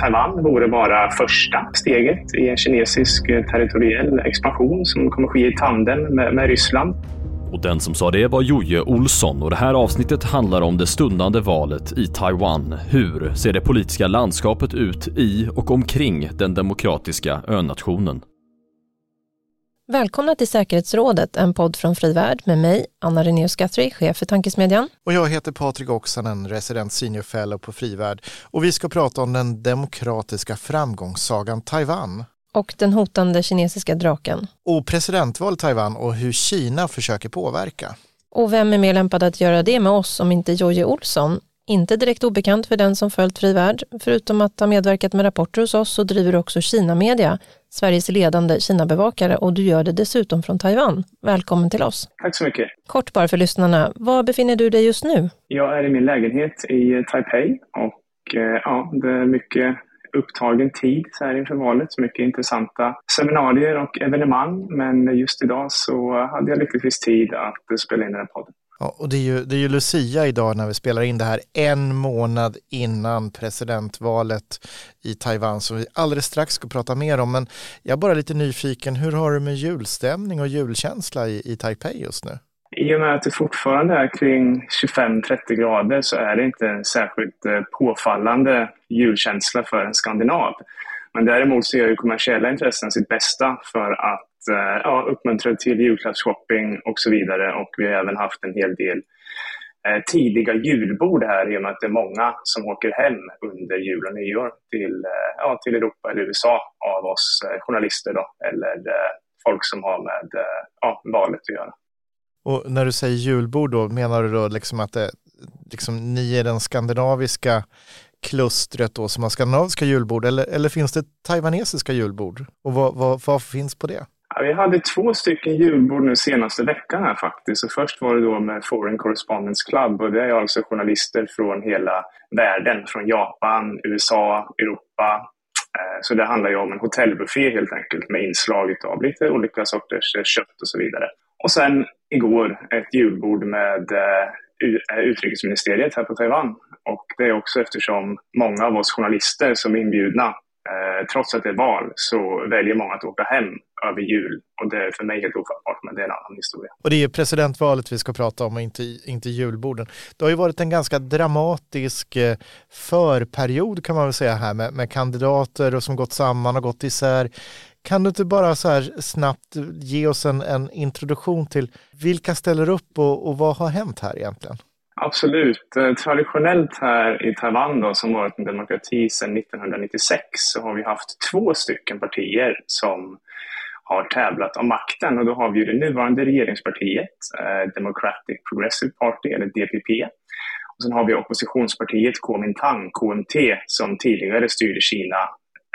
Taiwan vore bara första steget i en kinesisk eh, territoriell expansion som kommer ske i tandem med, med Ryssland. Och den som sa det var Joje Olsson och det här avsnittet handlar om det stundande valet i Taiwan. Hur ser det politiska landskapet ut i och omkring den demokratiska önationen? Välkomna till Säkerhetsrådet, en podd från Frivärd med mig, Anna Renéus Guthrie, chef för Tankesmedjan. Och jag heter Patrik Oksanen, resident senior fellow på Frivärd. Och vi ska prata om den demokratiska framgångssagan Taiwan. Och den hotande kinesiska draken. Och presidentval Taiwan och hur Kina försöker påverka. Och vem är mer lämpad att göra det med oss om inte Jojje Olsson, inte direkt obekant för den som följt Frivärd. Förutom att ha medverkat med rapporter hos oss så driver du också Kina Media, Sveriges ledande Kina-bevakare och du gör det dessutom från Taiwan. Välkommen till oss. Tack så mycket. Kort bara för lyssnarna, var befinner du dig just nu? Jag är i min lägenhet i Taipei och eh, ja, det är mycket upptagen tid så här inför valet. Mycket intressanta seminarier och evenemang. Men just idag så hade jag lyckligtvis tid att spela in den här podden. Ja, och det är, ju, det är ju Lucia idag när vi spelar in det här en månad innan presidentvalet i Taiwan som vi alldeles strax ska prata mer om. Men jag är bara lite nyfiken, hur har du med julstämning och julkänsla i, i Taipei just nu? I och med att det fortfarande är kring 25-30 grader så är det inte en särskilt eh, påfallande julkänsla för en skandinav. Men däremot så gör ju kommersiella intressen sitt bästa för att Eh, ja, uppmuntra till julklappsshopping och så vidare. Och vi har även haft en hel del eh, tidiga julbord här i och med att det är många som åker hem under jul och nyår till, eh, ja, till Europa eller USA av oss eh, journalister då, eller eh, folk som har med ja, valet att göra. Och när du säger julbord då, menar du då liksom att det, liksom, ni är den skandinaviska klustret då som har skandinaviska julbord eller, eller finns det taiwanesiska julbord? Och vad, vad, vad finns på det? Vi hade två stycken julbord nu senaste veckan här faktiskt. Så först var det då med Foreign Correspondence Club och det är alltså journalister från hela världen. Från Japan, USA, Europa. Eh, så det handlar ju om en hotellbuffé helt enkelt med inslag av lite olika sorters eh, kött och så vidare. Och sen igår ett julbord med eh, utrikesministeriet här på Taiwan. Och det är också eftersom många av oss journalister som är inbjudna Eh, trots att det är val så väljer många att åka hem över jul och det är för mig helt ofattbart, men det är en annan historia. Och det är presidentvalet vi ska prata om och inte, inte julborden. Det har ju varit en ganska dramatisk eh, förperiod kan man väl säga här med, med kandidater som gått samman och gått isär. Kan du inte bara så här snabbt ge oss en, en introduktion till vilka ställer upp och, och vad har hänt här egentligen? Absolut. Eh, traditionellt här i Taiwan då, som varit en demokrati sedan 1996 så har vi haft två stycken partier som har tävlat om makten och då har vi ju det nuvarande regeringspartiet, eh, Democratic Progressive Party eller DPP. Och sen har vi oppositionspartiet Kuomintang, KMT, som tidigare styrde Kina,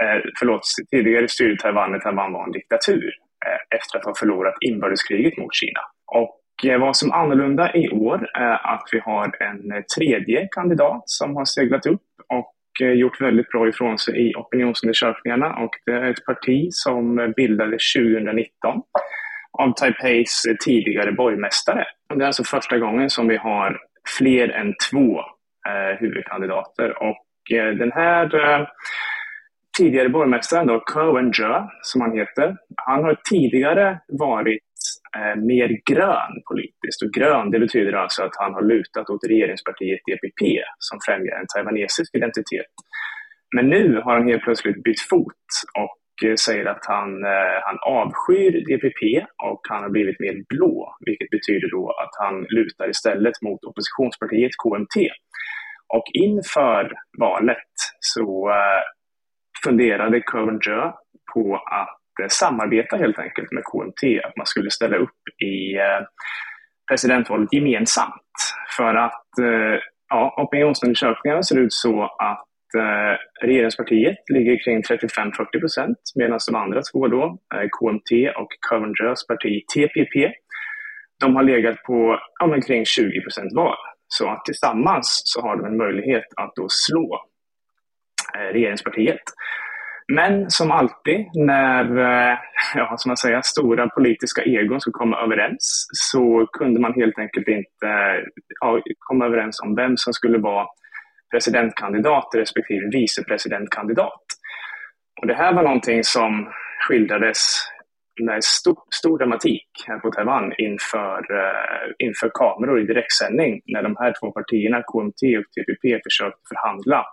eh, förlåt, tidigare styrde Taiwan när Taiwan var en diktatur eh, efter att ha förlorat inbördeskriget mot Kina. Och Eh, vad som är annorlunda i år är att vi har en eh, tredje kandidat som har seglat upp och eh, gjort väldigt bra ifrån sig i opinionsundersökningarna. Och det är ett parti som bildades 2019 av Taipeis tidigare borgmästare. Det är alltså första gången som vi har fler än två eh, huvudkandidater. Och eh, den här eh, tidigare borgmästaren, då, Cohen Jö, som han heter, han har tidigare varit Eh, mer grön politiskt. Och grön det betyder alltså att han har lutat åt regeringspartiet DPP som främjar en taiwanesisk identitet. Men nu har han helt plötsligt bytt fot och eh, säger att han, eh, han avskyr DPP och han har blivit mer blå, vilket betyder då att han lutar istället mot oppositionspartiet KMT. Och inför valet så eh, funderade Cohen på att Eh, samarbeta helt enkelt med KMT, att man skulle ställa upp i eh, presidentvalet gemensamt. För att eh, ja, opinionsundersökningarna ser ut så att regeringspartiet ligger kring 35-40 procent medan de andra två då, KMT och Coventras parti TPP, de har legat på ja, kring 20 procent var. Så att tillsammans så har de en möjlighet att då slå regeringspartiet. Men som alltid när eh, ja, som man säger, stora politiska egon ska komma överens så kunde man helt enkelt inte ja, komma överens om vem som skulle vara presidentkandidat respektive vicepresidentkandidat. Och det här var någonting som skildrades med stor, stor dramatik här på Taiwan inför, uh, inför kameror i direktsändning när de här två partierna, KMT och TPP, försökte förhandla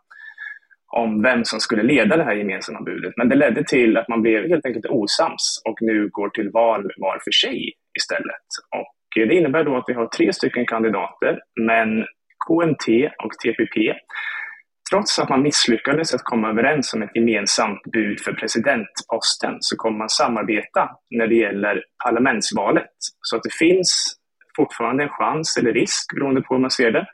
om vem som skulle leda det här gemensamma budet. Men det ledde till att man blev helt enkelt osams och nu går till val var för sig istället. Och det innebär då att vi har tre stycken kandidater, men KMT och TPP Trots att man misslyckades att komma överens om ett gemensamt bud för presidentposten så kommer man samarbeta när det gäller parlamentsvalet. Så att det finns fortfarande en chans eller risk, beroende på hur man ser det,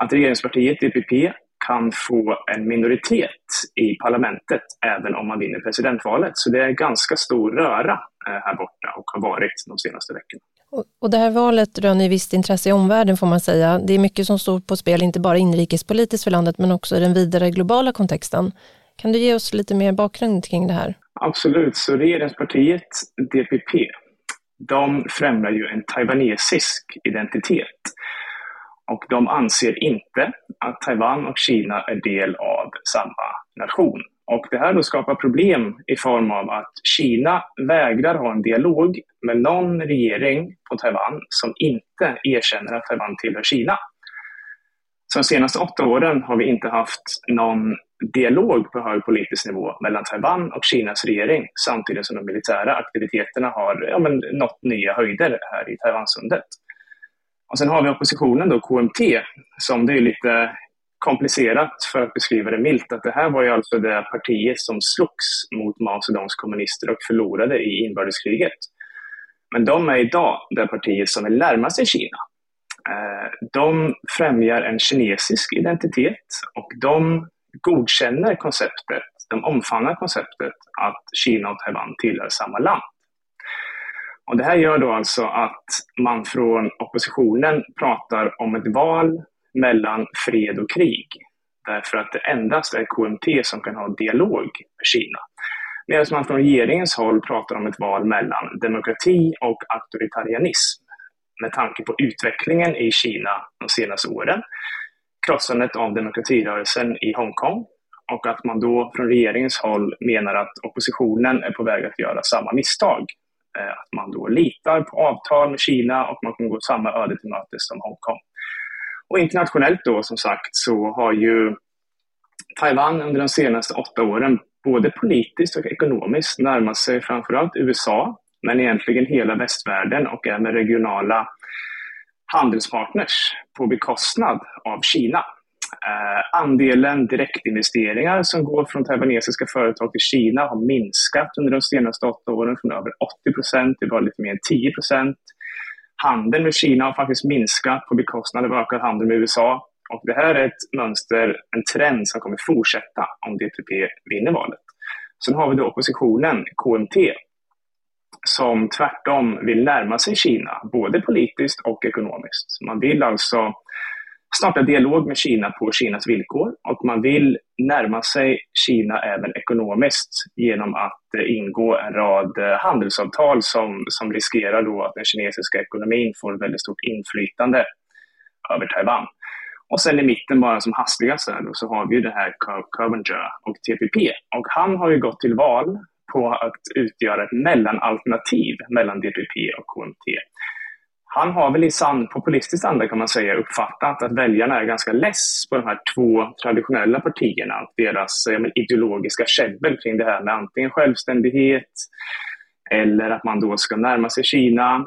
att regeringspartiet DPP kan få en minoritet i parlamentet även om man vinner presidentvalet. Så det är ganska stor röra eh, här borta och har varit de senaste veckorna. Och det här valet röner visst intresse i omvärlden får man säga. Det är mycket som står på spel, inte bara inrikespolitiskt för landet men också i den vidare globala kontexten. Kan du ge oss lite mer bakgrund kring det här? Absolut, så regeringspartiet DPP, de främjar ju en taiwanesisk identitet. Och de anser inte att Taiwan och Kina är del av samma nation. Och det här då skapar problem i form av att Kina vägrar ha en dialog med någon regering på Taiwan som inte erkänner att Taiwan tillhör Kina. Så de senaste åtta åren har vi inte haft någon dialog på hög politisk nivå mellan Taiwan och Kinas regering samtidigt som de militära aktiviteterna har ja, men, nått nya höjder här i Taiwansundet. Och sen har vi oppositionen då, KMT, som det är lite komplicerat för att beskriva det milt, att det här var ju alltså det partiet som slogs mot Mao Zedongs kommunister och förlorade i inbördeskriget. Men de är idag det partiet som är närmast i Kina. Eh, de främjar en kinesisk identitet och de godkänner konceptet, de omfamnar konceptet att Kina och Taiwan tillhör samma land. Och det här gör då alltså att man från oppositionen pratar om ett val mellan fred och krig. Därför att det endast är KMT som kan ha dialog med Kina. Medan man från regeringens håll pratar om ett val mellan demokrati och auktoritarianism. Med tanke på utvecklingen i Kina de senaste åren, krossandet av demokratirörelsen i Hongkong och att man då från regeringens håll menar att oppositionen är på väg att göra samma misstag. Eh, att man då litar på avtal med Kina och man kommer gå samma öde till mötes som Hongkong. Och internationellt då som sagt så har ju Taiwan under de senaste åtta åren både politiskt och ekonomiskt närmat sig framförallt USA, men egentligen hela västvärlden och även regionala handelspartners på bekostnad av Kina. Eh, andelen direktinvesteringar som går från taiwanesiska företag till Kina har minskat under de senaste åtta åren från över 80 procent till bara lite mer än 10 procent handeln med Kina har faktiskt minskat på bekostnad av ökad handel med USA. Och det här är ett mönster, en trend som kommer fortsätta om DTP vinner valet. Sen har vi då oppositionen, KMT, som tvärtom vill närma sig Kina, både politiskt och ekonomiskt. Man vill alltså starta dialog med Kina på Kinas villkor och man vill närma sig Kina även ekonomiskt genom att eh, ingå en rad eh, handelsavtal som, som riskerar då att den kinesiska ekonomin får väldigt stort inflytande över Taiwan. Och sen i mitten bara som hastigast här då, så har vi ju det här Clevenger och TPP. Och han har ju gått till val på att utgöra ett mellanalternativ mellan DPP och KMT han har väl i sann populistisk anda kan man säga uppfattat att väljarna är ganska less på de här två traditionella partierna. och Deras ja, ideologiska käbbel kring det här med antingen självständighet eller att man då ska närma sig Kina.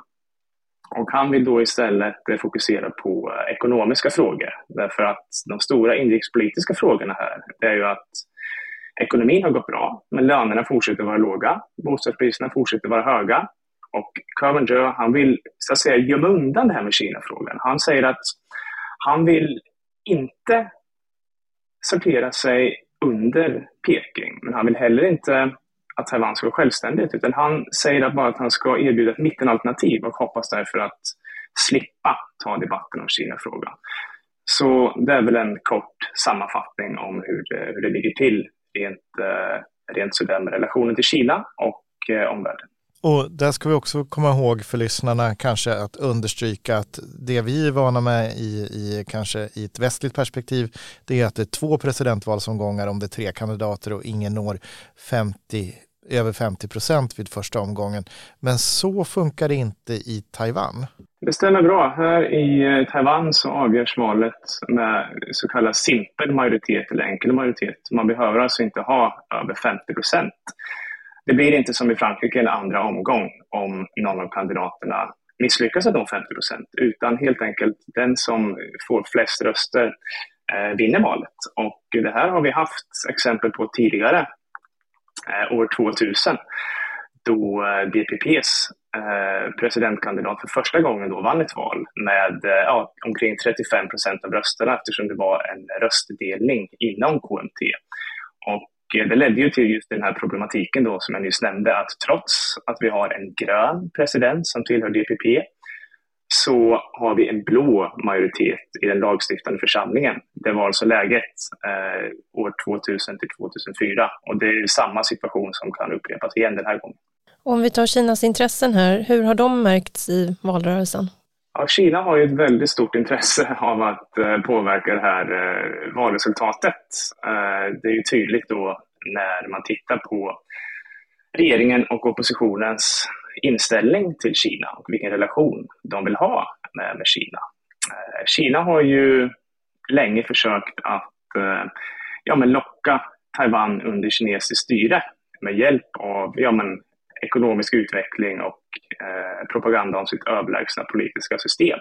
Och han vill då istället eh, fokusera på eh, ekonomiska frågor. Därför att de stora inrikespolitiska frågorna här är ju att ekonomin har gått bra, men lönerna fortsätter vara låga, bostadspriserna fortsätter vara höga och Clevenger, han vill så att säga gömma undan det här med Kina-frågan. Han säger att han vill inte sortera sig under Peking, men han vill heller inte att Taiwan ska vara självständigt, utan han säger att bara att han ska erbjuda ett mittenalternativ och hoppas därför att slippa ta debatten om Kina-frågan. Så det är väl en kort sammanfattning om hur det, hur det ligger till rent, eh, rent sådär med relationen till Kina och eh, omvärlden. Och där ska vi också komma ihåg för lyssnarna kanske att understryka att det vi är vana med i, i kanske i ett västligt perspektiv det är att det är två presidentvalsomgångar om det är tre kandidater och ingen når 50 över 50 procent vid första omgången. Men så funkar det inte i Taiwan. Det stämmer bra. Här i eh, Taiwan så avgörs valet med så kallad simpel majoritet eller enkel majoritet. Man behöver alltså inte ha över 50 procent. Det blir inte som i Frankrike en andra omgång om någon av kandidaterna misslyckas med de 50 procent, utan helt enkelt den som får flest röster eh, vinner valet. Och det här har vi haft exempel på tidigare Eh, år 2000 då eh, DPPs eh, presidentkandidat för första gången då vann ett val med eh, ja, omkring 35 procent av rösterna eftersom det var en röstdelning inom KMT. Och Eh, det ledde ju till just den här problematiken då som jag nyss nämnde att trots att vi har en grön president som tillhör DPP så har vi en blå majoritet i den lagstiftande församlingen. Det var alltså läget eh, år 2000 till 2004 och det är samma situation som kan upprepas igen den här gången. Om vi tar Kinas intressen här, hur har de märkts i valrörelsen? Ja, Kina har ju ett väldigt stort intresse av att eh, påverka det här eh, valresultatet. Eh, det är ju tydligt då när man tittar på regeringen och oppositionens inställning till Kina och vilken relation de vill ha med, med Kina. Kina har ju länge försökt att ja, men locka Taiwan under kinesiskt styre med hjälp av ja, men, ekonomisk utveckling och eh, propaganda om sitt överlägsna politiska system.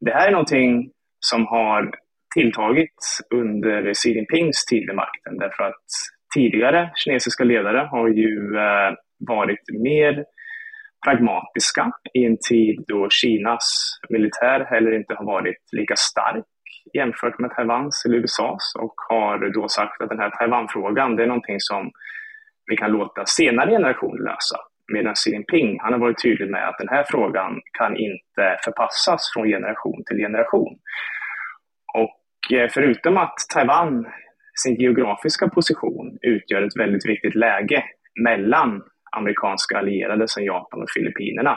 Det här är någonting som har tilltagit under Xi Jinpings tid vid makten därför att tidigare kinesiska ledare har ju eh, varit mer pragmatiska i en tid då Kinas militär heller inte har varit lika stark jämfört med Taiwans eller USAs och har då sagt att den här Taiwanfrågan det är någonting som vi kan låta senare generationer lösa. Medan Xi Jinping han har varit tydlig med att den här frågan kan inte förpassas från generation till generation. Och eh, förutom att Taiwan, sin geografiska position, utgör ett väldigt viktigt läge mellan amerikanska allierade som Japan och Filippinerna.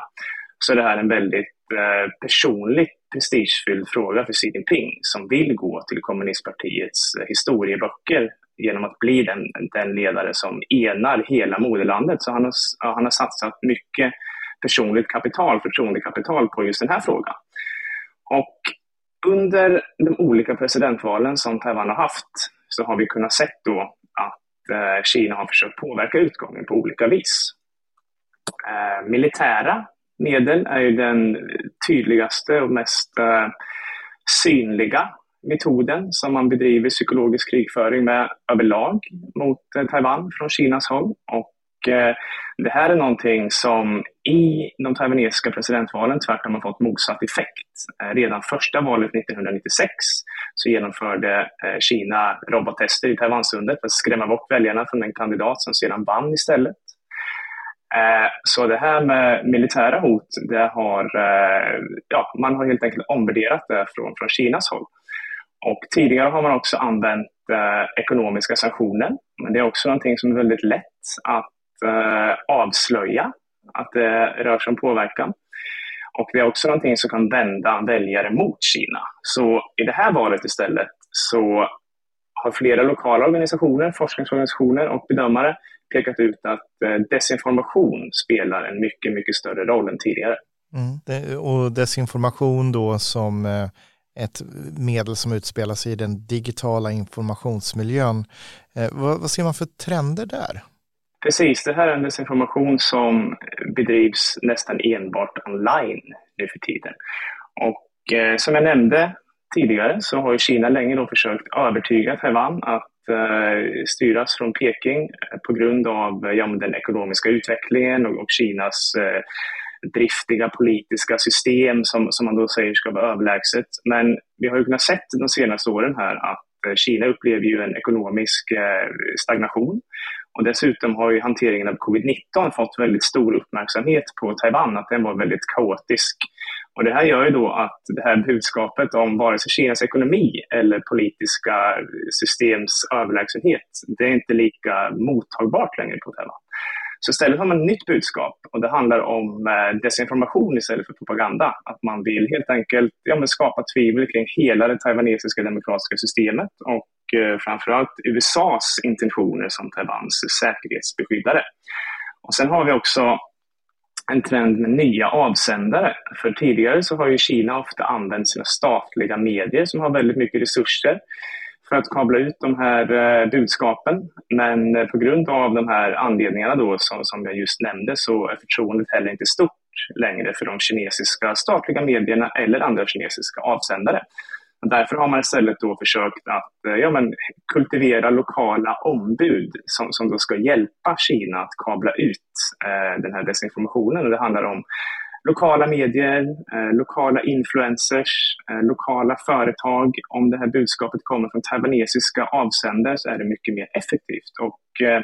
Så det här är en väldigt eh, personligt prestigefylld fråga för Xi Jinping som vill gå till kommunistpartiets eh, historieböcker genom att bli den, den ledare som enar hela moderlandet. Så han har, han har satsat mycket personligt kapital, förtroendekapital på just den här frågan. Och under de olika presidentvalen som Taiwan har haft så har vi kunnat se då Eh, Kina har försökt påverka utgången på olika vis. Eh, militära medel är ju den tydligaste och mest eh, synliga metoden som man bedriver psykologisk krigföring med överlag mot eh, Taiwan från Kinas håll. Och eh, det här är någonting som i de taiwanesiska presidentvalen tvärtom har fått motsatt effekt. Eh, redan första valet 1996 så genomförde eh, Kina robottester i Taiwansundet för att skrämma bort väljarna från den kandidat som sedan vann istället. Så det här med militära hot, det har, ja, man har helt enkelt omvärderat det från, från Kinas håll. Och tidigare har man också använt eh, ekonomiska sanktioner, men det är också någonting som är väldigt lätt att eh, avslöja att det rör sig om påverkan. Och det är också någonting som kan vända väljare mot Kina. Så i det här valet istället så har flera lokala organisationer, forskningsorganisationer och bedömare pekat ut att eh, desinformation spelar en mycket, mycket större roll än tidigare. Mm, och desinformation då som ett medel som utspelar sig i den digitala informationsmiljön. Eh, vad, vad ser man för trender där? Precis, det här är en desinformation som bedrivs nästan enbart online nu för tiden. Och eh, som jag nämnde tidigare så har Kina länge då försökt övertyga Taiwan att eh, styras från Peking på grund av ja, den ekonomiska utvecklingen och, och Kinas eh, driftiga politiska system som, som man då säger ska vara överlägset. Men vi har ju kunnat se de senaste åren här att eh, Kina upplever ju en ekonomisk eh, stagnation och dessutom har ju hanteringen av covid-19 fått väldigt stor uppmärksamhet på Taiwan, att den var väldigt kaotisk. Och det här gör ju då att det här budskapet om vare sig Kinas ekonomi eller politiska systems överlägsenhet, det är inte lika mottagbart längre på Taiwan. Så istället har man ett nytt budskap och det handlar om eh, desinformation istället för propaganda. Att man vill helt enkelt ja, men skapa tvivel kring hela det taiwanesiska demokratiska systemet och eh, framförallt USAs intentioner som Taiwans säkerhetsbeskyddare. Och sen har vi också en trend med nya avsändare. För tidigare så har ju Kina ofta använt sina statliga medier som har väldigt mycket resurser för att kabla ut de här eh, budskapen. Men eh, på grund av de här anledningarna då som, som jag just nämnde så är förtroendet heller inte stort längre för de kinesiska statliga medierna eller andra kinesiska avsändare. Därför har man istället då försökt att eh, ja, men, kultivera lokala ombud som, som då ska hjälpa Kina att kabla ut eh, den här desinformationen. Och det handlar om lokala medier, eh, lokala influencers, eh, lokala företag. Om det här budskapet kommer från taiwanesiska avsändare så är det mycket mer effektivt. Och, eh,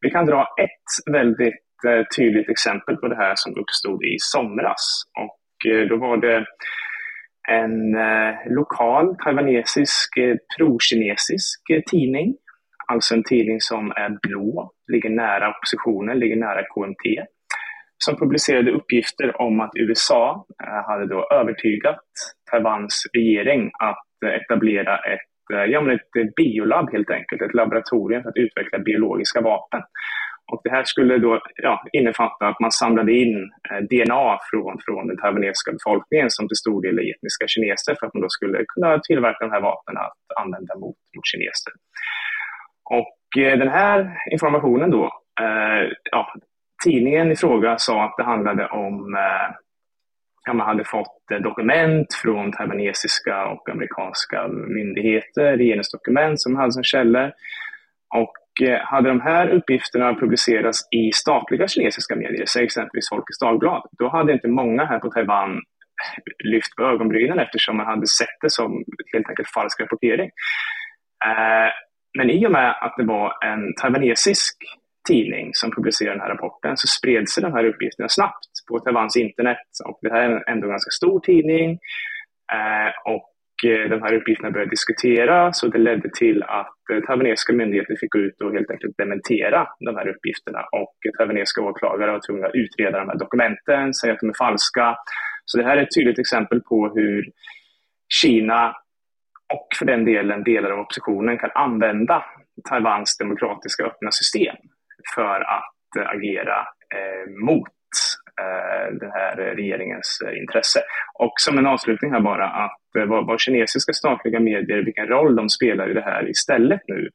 vi kan dra ett väldigt eh, tydligt exempel på det här som uppstod i somras. Och, eh, då var det en eh, lokal taiwanesisk eh, pro-kinesisk eh, tidning. Alltså en tidning som är blå, ligger nära oppositionen, ligger nära KMT som publicerade uppgifter om att USA eh, hade då övertygat Taiwans regering att etablera ett, eh, ja, men ett biolab helt enkelt, ett laboratorium för att utveckla biologiska vapen. Och det här skulle då ja, innefatta att man samlade in eh, DNA från, från den taiwanesiska befolkningen som till stor del är etniska kineser för att man då skulle kunna tillverka de här vapnen att använda mot, mot kineser. Och den här informationen då, eh, ja, tidningen i fråga sa att det handlade om eh, man hade fått eh, dokument från taiwanesiska och amerikanska myndigheter, regeringsdokument som hade som källor. Och eh, hade de här uppgifterna publicerats i statliga kinesiska medier, säg exempelvis Folkets Dagblad, då hade inte många här på Taiwan lyft på ögonbrynen eftersom man hade sett det som helt enkelt falsk rapportering. Eh, men i och med att det var en taiwanesisk tidning som publicerade den här rapporten så spred sig de här uppgifterna snabbt på Taiwans internet. Och det här är ändå en ganska stor tidning. Eh, och eh, de här uppgifterna började diskuteras och det ledde till att eh, taiwanesiska myndigheter fick gå ut och helt enkelt dementera de här uppgifterna. Och taiwanesiska åklagare var tvungna att utreda de här dokumenten, säga att de är falska. Så det här är ett tydligt exempel på hur Kina och för den delen delar av oppositionen kan använda Taiwans demokratiska öppna system för att eh, agera eh, mot eh, den här regeringens eh, intresse. Och som en avslutning här bara, att eh, vad, vad kinesiska statliga medier, vilken roll de spelar i det här istället nu,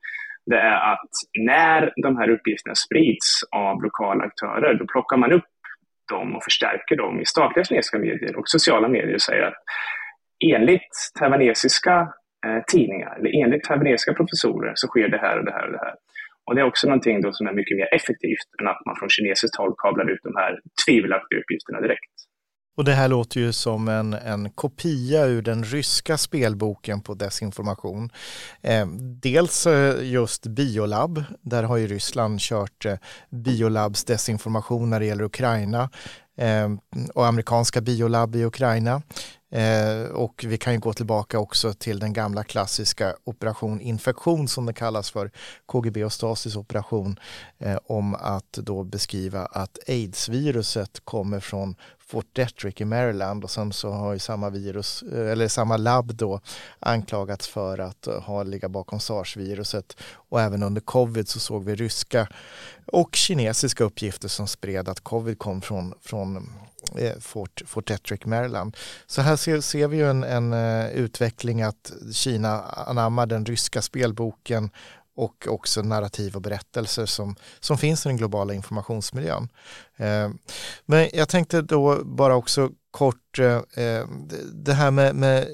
det är att när de här uppgifterna sprids av lokala aktörer, då plockar man upp dem och förstärker dem i statliga kinesiska medier och sociala medier och säger att enligt taiwanesiska eh, tidningar, eller enligt taiwanesiska professorer så sker det här och det här och det här. Och det är också någonting då som är mycket mer effektivt än att man från kinesiskt håll kablar ut de här tvivelaktiga uppgifterna direkt. Och det här låter ju som en, en kopia ur den ryska spelboken på desinformation. Eh, dels eh, just Biolab, där har ju Ryssland kört eh, Biolabs desinformation när det gäller Ukraina eh, och amerikanska Biolab i Ukraina. Eh, och vi kan ju gå tillbaka också till den gamla klassiska operation infektion som det kallas för, KGB och Stasis operation, eh, om att då beskriva att aids-viruset kommer från Fort Detrick i Maryland och sen så har ju samma virus, eh, eller samma labb då anklagats för att eh, ha ligga bakom sars-viruset. Och även under covid så såg vi ryska och kinesiska uppgifter som spred att covid kom från, från Eh, Fort, Fort Detrick, Maryland. Så här ser, ser vi ju en, en eh, utveckling att Kina anammar den ryska spelboken och också narrativ och berättelser som, som finns i den globala informationsmiljön. Eh, men jag tänkte då bara också kort eh, eh det här med, med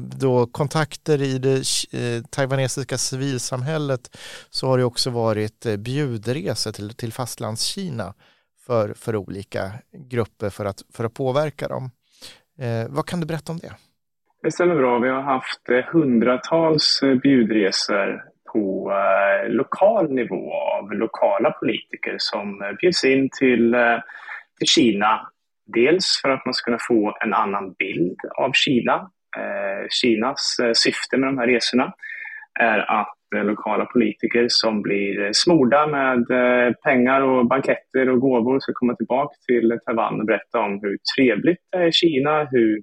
då kontakter i det eh, taiwanesiska civilsamhället så har det också varit bjudresor till, till fastlandskina för, för olika grupper för att, för att påverka dem. Eh, vad kan du berätta om det? Det stämmer bra. Vi har haft eh, hundratals eh, bjudresor på eh, lokal nivå av lokala politiker som bjuds in till, till Kina. Dels för att man ska kunna få en annan bild av Kina. Kinas syfte med de här resorna är att Eh, lokala politiker som blir eh, smorda med eh, pengar och banketter och gåvor ska komma tillbaka till Taiwan och berätta om hur trevligt det är i Kina, hur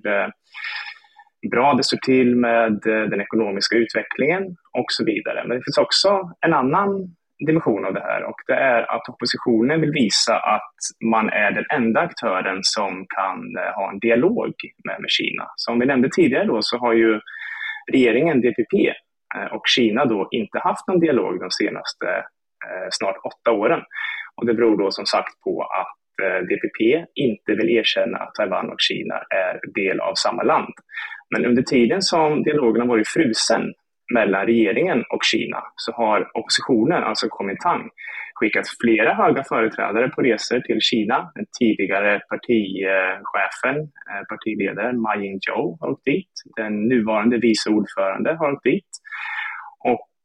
bra det står till med den ekonomiska utvecklingen och så vidare. Men det finns också en annan dimension av det här och det är att oppositionen vill visa att man är den enda aktören som kan ha en dialog med, med Kina. Som vi nämnde tidigare då så har ju regeringen, DPP, Eh, och Kina då inte haft någon dialog de senaste eh, snart åtta åren. Och det beror då som sagt på att eh, DPP inte vill erkänna att Taiwan och Kina är del av samma land. Men under tiden som dialogen har varit frusen mellan regeringen och Kina så har oppositionen, alltså Kuomintang, skickat flera höga företrädare på resor till Kina. Den tidigare partichefen, eh, partiledaren Ma Ying-jeou har åkt dit. Den nuvarande vice ordförande har åkt dit.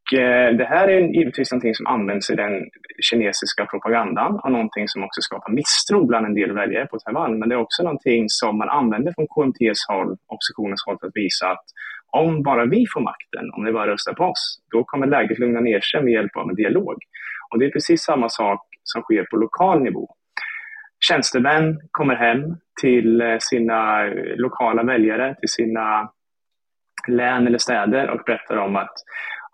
Och eh, det här är givetvis någonting som används i den kinesiska propagandan och någonting som också skapar misstro bland en del väljare på Taiwan. Men det är också någonting som man använder från KMTs håll, oppositionens håll, för att visa att om bara vi får makten, om ni bara röstar på oss, då kommer läget lugna ner sig med hjälp av en dialog. Och det är precis samma sak som sker på lokal nivå. Tjänstemän kommer hem till eh, sina eh, lokala väljare, till sina län eller städer och berättar om att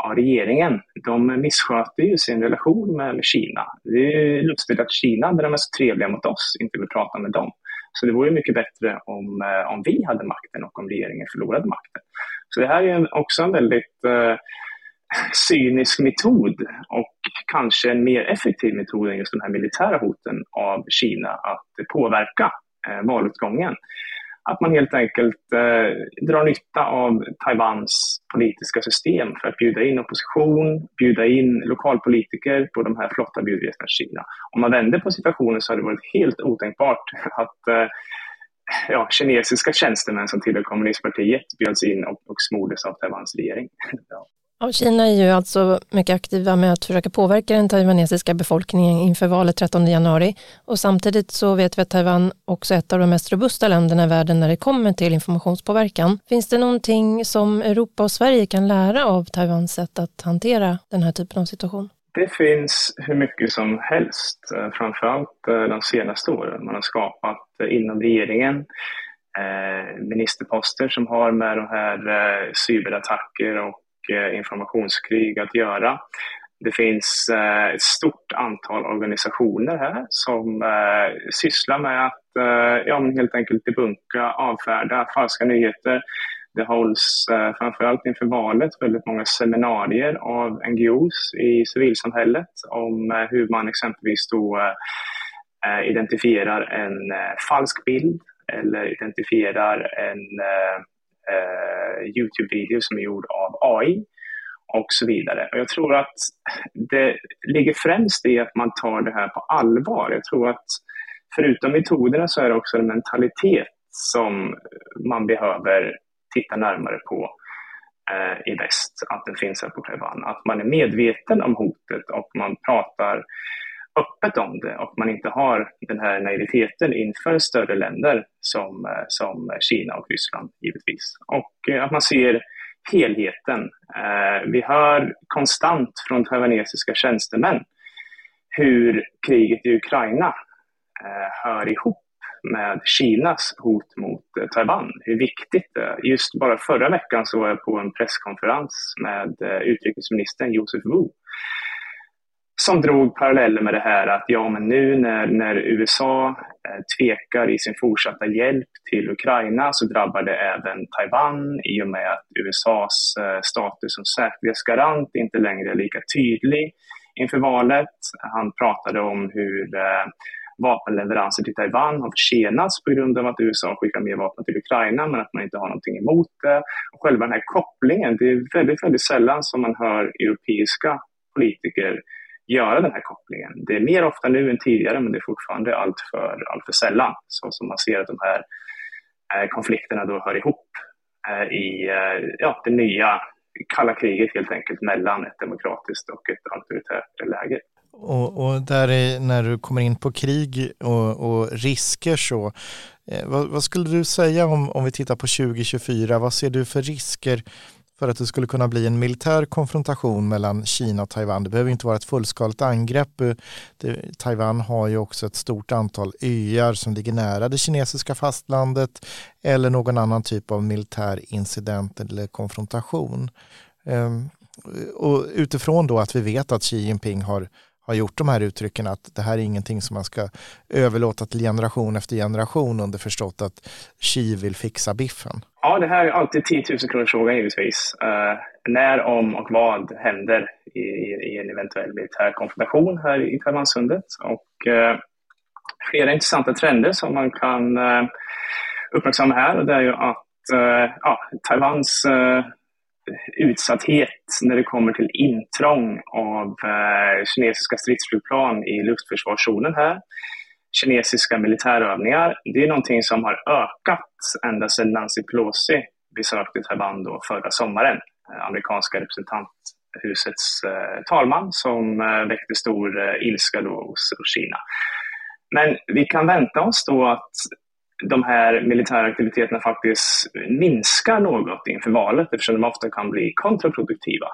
ja, regeringen, de missköter ju sin relation med, Kina. Det är lustigt att Kina, där de är så trevliga mot oss, inte vill prata med dem. Så det vore mycket bättre om, eh, om vi hade makten och om regeringen förlorade makten. Så det här är också en väldigt eh, cynisk metod och kanske en mer effektiv metod än just de här militära hoten av Kina att påverka eh, valutgången. Att man helt enkelt eh, drar nytta av Taiwans politiska system för att bjuda in opposition, bjuda in lokalpolitiker på de här flotta bjudresorna till Kina. Om man vänder på situationen så har det varit helt otänkbart att eh, ja, kinesiska tjänstemän som tillhör kommunistpartiet bjöds in och, och smordes av Taiwans regering. Ja. Ja, Kina är ju alltså mycket aktiva med att försöka påverka den taiwanesiska befolkningen inför valet 13 januari och samtidigt så vet vi att Taiwan också är ett av de mest robusta länderna i världen när det kommer till informationspåverkan. Finns det någonting som Europa och Sverige kan lära av Taiwans sätt att hantera den här typen av situation? Det finns hur mycket som helst, eh, framförallt eh, de senaste åren. Man har skapat eh, inom regeringen ministerposter som har med de här cyberattacker och Eh, informationskrig att göra. Det finns eh, ett stort antal organisationer här som eh, sysslar med att ja, helt enkelt debunka, avfärda falska nyheter det hålls eh, framförallt inför valet väldigt många seminarier av NGOs i civilsamhället om eh, hur man exempelvis då eh, identifierar en eh, falsk bild eller identifierar en eh, Youtube-video som är gjord av AI och så vidare. Och jag tror att det ligger främst i att man tar det här på allvar. Jag tror att förutom metoderna så är det också en mentalitet som man behöver titta närmare på eh, i väst, att den finns här på Taiwan. Att man är medveten om hotet och man pratar öppet om det och man inte har den här naiviteten inför större länder som, eh, som Kina och Ryssland givetvis. Och eh, att man ser helheten. Eh, vi hör konstant från taiwanesiska tjänstemän hur kriget i Ukraina hör ihop med Kinas hot mot Taiwan, hur viktigt det är. Just bara förra veckan så var jag på en presskonferens med utrikesministern Josef Wu som drog paralleller med det här att ja, men nu när, när USA eh, tvekar i sin fortsatta hjälp till Ukraina så drabbar det även Taiwan i och med att USAs eh, status som säkerhetsgarant inte längre är lika tydlig inför valet. Han pratade om hur eh, vapenleveranser till Taiwan har försenats på grund av att USA skickar mer vapen till Ukraina men att man inte har någonting emot det. Och själva den här kopplingen, det är väldigt, väldigt sällan som man hör europeiska politiker göra den här kopplingen. Det är mer ofta nu än tidigare men det är fortfarande allt för, allt för sällan så som man ser att de här eh, konflikterna då hör ihop eh, i eh, ja, det nya kalla kriget helt enkelt mellan ett demokratiskt och ett auktoritärt läge. Och, och där är, när du kommer in på krig och, och risker så, eh, vad, vad, skulle du säga om, om vi tittar på 2024, vad ser du för risker för att det skulle kunna bli en militär konfrontation mellan Kina och Taiwan. Det behöver inte vara ett fullskaligt angrepp. Eh, det, Taiwan har ju också ett stort antal öar som ligger nära det kinesiska fastlandet eller någon annan typ av militär incident eller konfrontation. Ehm, och utifrån då att vi vet att Xi Jinping har har gjort de här uttrycken att det här är ingenting som man ska överlåta till generation efter generation underförstått att Xi vill fixa biffen? Ja, det här är alltid 10 000 kronors fråga givetvis. Uh, när, om och vad händer i, i, en eventuell militär konfrontation här i Taiwansundet? Och uh, flera intressanta trender som man kan uh, uppmärksamma här och det är ju att ja, Taiwans utsatthet när det kommer till intrång av eh, kinesiska stridsflygplan i luftförsvarszonen här. Kinesiska militärövningar, det är någonting som har ökat ända sedan Nancy Pelosi besökte Taiwan då förra sommaren. Eh, amerikanska representanthusets eh, talman som eh, väckte stor eh, ilska då hos, hos Kina. Men vi kan vänta oss då att de här militära aktiviteterna faktiskt minskar något inför valet eftersom de ofta kan bli kontraproduktiva.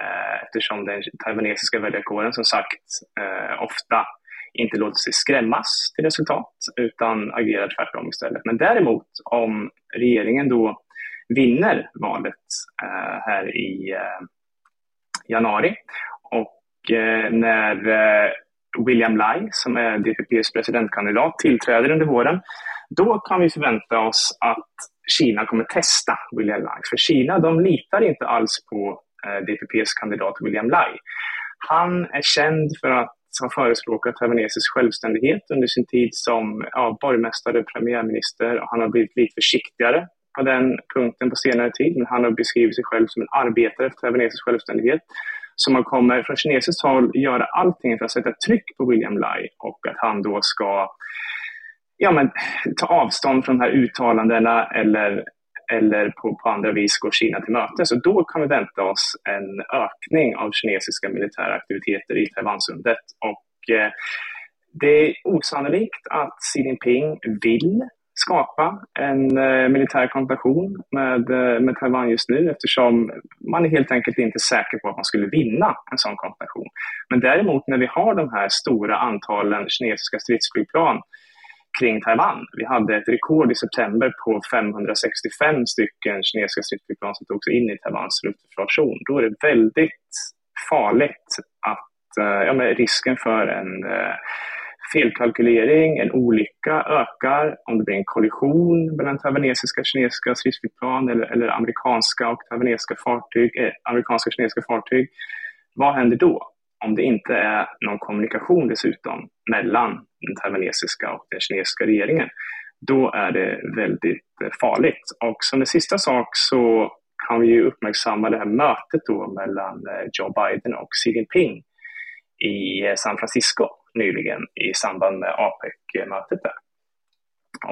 Eh, eftersom den taiwanesiska väljarkåren som sagt eh, ofta inte låter sig skrämmas till resultat utan agerar tvärtom istället. Men däremot om regeringen då vinner valet eh, här i januari och när William Lai som är DPPs presidentkandidat tillträder under våren då kan vi förvänta oss att Kina kommer testa William Lai. För Kina de litar inte alls på eh, DPPs kandidat William Lai. Han är känd för att ha förespråkat taiwanesisk självständighet under sin tid som ja, borgmästare och premiärminister. Han har blivit lite försiktigare på den punkten på senare tid, men han har beskrivit sig själv som en arbetare för taiwanesisk självständighet. Så man kommer från kinesiskt håll göra allting för att sätta tryck på William Lai och att han då ska ja, men, ta avstånd från de här uttalandena eller, eller på, på andra vis gå Kina till mötes. Då kan vi vänta oss en ökning av kinesiska militära aktiviteter i Taiwansundet. Och, eh, det är osannolikt att Xi Jinping vill skapa en eh, militär konfrontation med, eh, med Taiwan just nu eftersom man är helt enkelt inte säker på att man skulle vinna en sån konfrontation. Men däremot när vi har de här stora antalen kinesiska stridsflygplan kring Taiwan. Vi hade ett rekord i september på 565 stycken kinesiska stridsflygplan som tog sig in i Taiwans luftförsvarszon. Då är det väldigt farligt att eh, ja, men risken för en eh, felkalkylering, en olycka ökar om det blir en kollision mellan taiwanesiska och kinesiska stridsflygplan eller, eller amerikanska och taiwanesiska fartyg, eh, amerikanska och kinesiska fartyg. Vad händer då? Om det inte är någon kommunikation dessutom mellan den taiwanesiska och den kinesiska regeringen, då är det väldigt eh, farligt. Och som en sista sak så kan vi ju uppmärksamma det här mötet då mellan eh, Joe Biden och Xi Jinping i eh, San Francisco nyligen i samband med APEC-mötet där.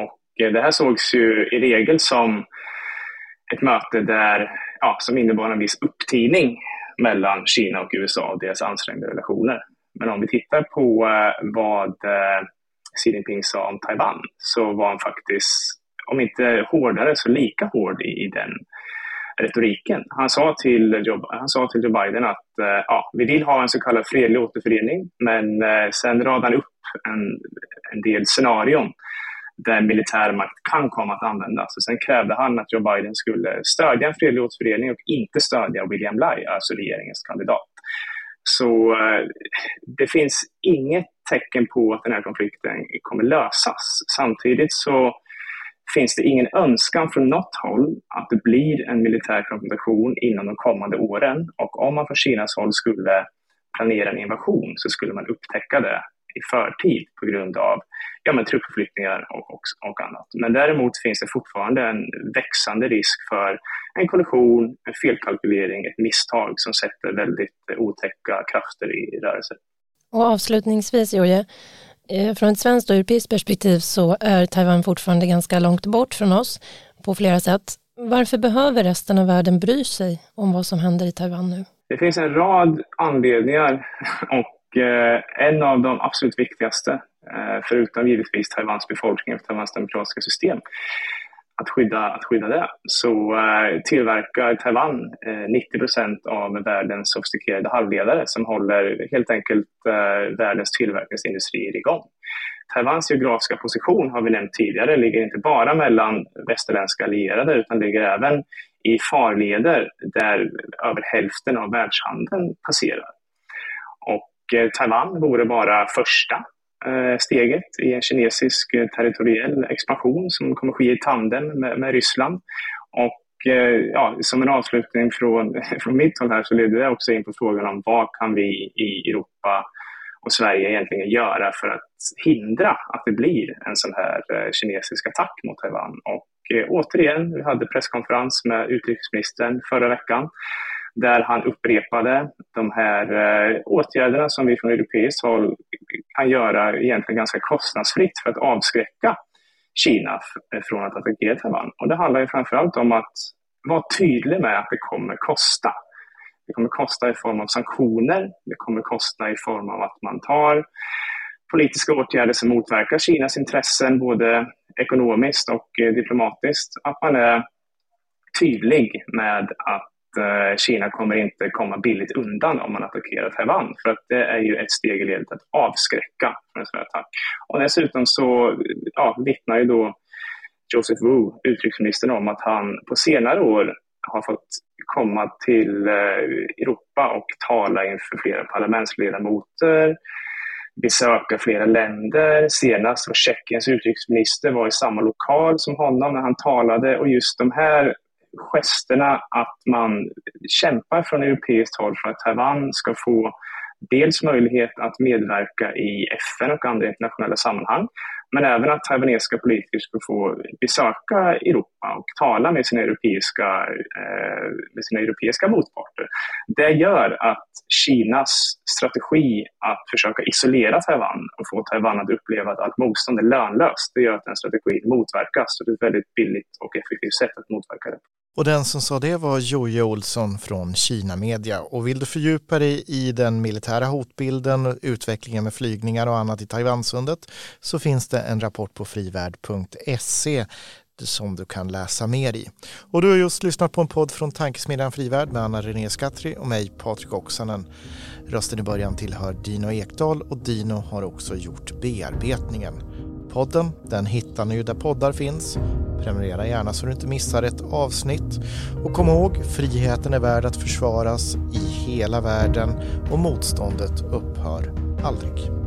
Och det här sågs ju i regel som ett möte där, ja, som innebar en viss upptining mellan Kina och USA och deras ansträngda relationer. Men om vi tittar på eh, vad eh, Xi Jinping sa om Taiwan så var han faktiskt, om inte hårdare, så lika hård i, i den retoriken. Han sa till Joe, han sa till Joe Biden att eh, ja, vi vill ha en så kallad fredlig återförening, men sen radade han upp en, en del scenarion där militär makt kan komma att användas. Och sen krävde han att Joe Biden skulle stödja en fredlig återförening och inte stödja William Lai, alltså regeringens kandidat. Så eh, det finns inget tecken på att den här konflikten kommer lösas. Samtidigt så finns det ingen önskan från något håll att det blir en militär konfrontation inom de kommande åren. Och om man från Kinas håll skulle planera en invasion så skulle man upptäcka det i förtid på grund av ja, men truppförflyttningar och, och, och, annat. Men däremot finns det fortfarande en växande risk för en kollision, en felkalkylering, ett misstag som sätter väldigt otäcka krafter i rörelse. Och avslutningsvis, Jojje, eh, från ett svenskt och europeiskt perspektiv så är Taiwan fortfarande ganska långt bort från oss på flera sätt. Varför behöver resten av världen bry sig om vad som händer i Taiwan nu? Det finns en rad anledningar och Eh, en av de absolut viktigaste, eh, förutom givetvis Taiwans befolkning och Taiwans demokratiska system, att skydda, att skydda det så eh, tillverkar Taiwan eh, 90 procent av världens sofistikerade halvledare som håller helt enkelt eh, världens tillverkningsindustrier igång. Taiwans geografiska position har vi nämnt tidigare, ligger inte bara mellan västerländska allierade utan ligger även i farleder där över hälften av världshandeln passerar. Och Taiwan vore bara första eh, steget i en kinesisk eh, territoriell expansion som kommer ske i tandem med, med Ryssland. Och ja, som en avslutning från, från mitt håll här så leder det också in på frågan om vad kan vi i Europa och Sverige egentligen göra för att hindra att det blir en sån här kinesisk attack mot Taiwan. Och återigen, vi hade presskonferens med utrikesministern förra veckan där han upprepade de här eh, åtgärderna som vi från europeiskt håll kan göra egentligen ganska kostnadsfritt för att avskräcka Kina från att attackera Taiwan. Och det handlar ju framförallt om att vara tydlig med att det kommer kosta. Det kommer kosta i form av sanktioner, det kommer kosta i form av att man tar politiska åtgärder som motverkar Kinas intressen både ekonomiskt och eh, diplomatiskt. Att man är tydlig med att Eh, Kina kommer inte komma billigt undan om man attackerar Taiwan. För att det är ju ett steg i ledet att avskräcka från en sån attack. Och dessutom så ja, vittnar ju då Joseph Wu, utrikesministern, om att han på senare år har fått komma till eh, Europa och tala inför flera parlamentsledamöter, besöka flera länder. Senast var Tjeckiens utrikesminister var i samma lokal som honom när han talade och just de här gesterna att man kämpar från europeiskt håll för att Taiwan ska få dels möjlighet att medverka i FN och andra internationella sammanhang, men även att taiwanesiska politiker ska få besöka Europa och tala med sina europeiska, eh, med sina europeiska motparter. Det gör att Kinas strategi att försöka isolera Taiwan och få Taiwan att uppleva att allt motstånd är lönlöst, det gör att den strategin motverkas. Och det är ett väldigt billigt och effektivt sätt att motverka det. Och den som sa det var Joje Olsson från Kina Media. Och vill du fördjupa dig i den militära hotbilden, utvecklingen med flygningar och annat i Taiwansundet så finns det en rapport på frivärd.se som du kan läsa mer i. Och du har just lyssnat på en podd från Tankesmedjan Frivärd med Anna René Skattri och mig Patrik Oksanen. Rösten i början tillhör Dino Ekdal och Dino har också gjort bearbetningen. Podden den hittar ni ju där poddar finns. Prenumerera gärna så du inte missar ett avsnitt. Och kom ihåg, friheten är värd att försvaras i hela världen och motståndet upphör aldrig.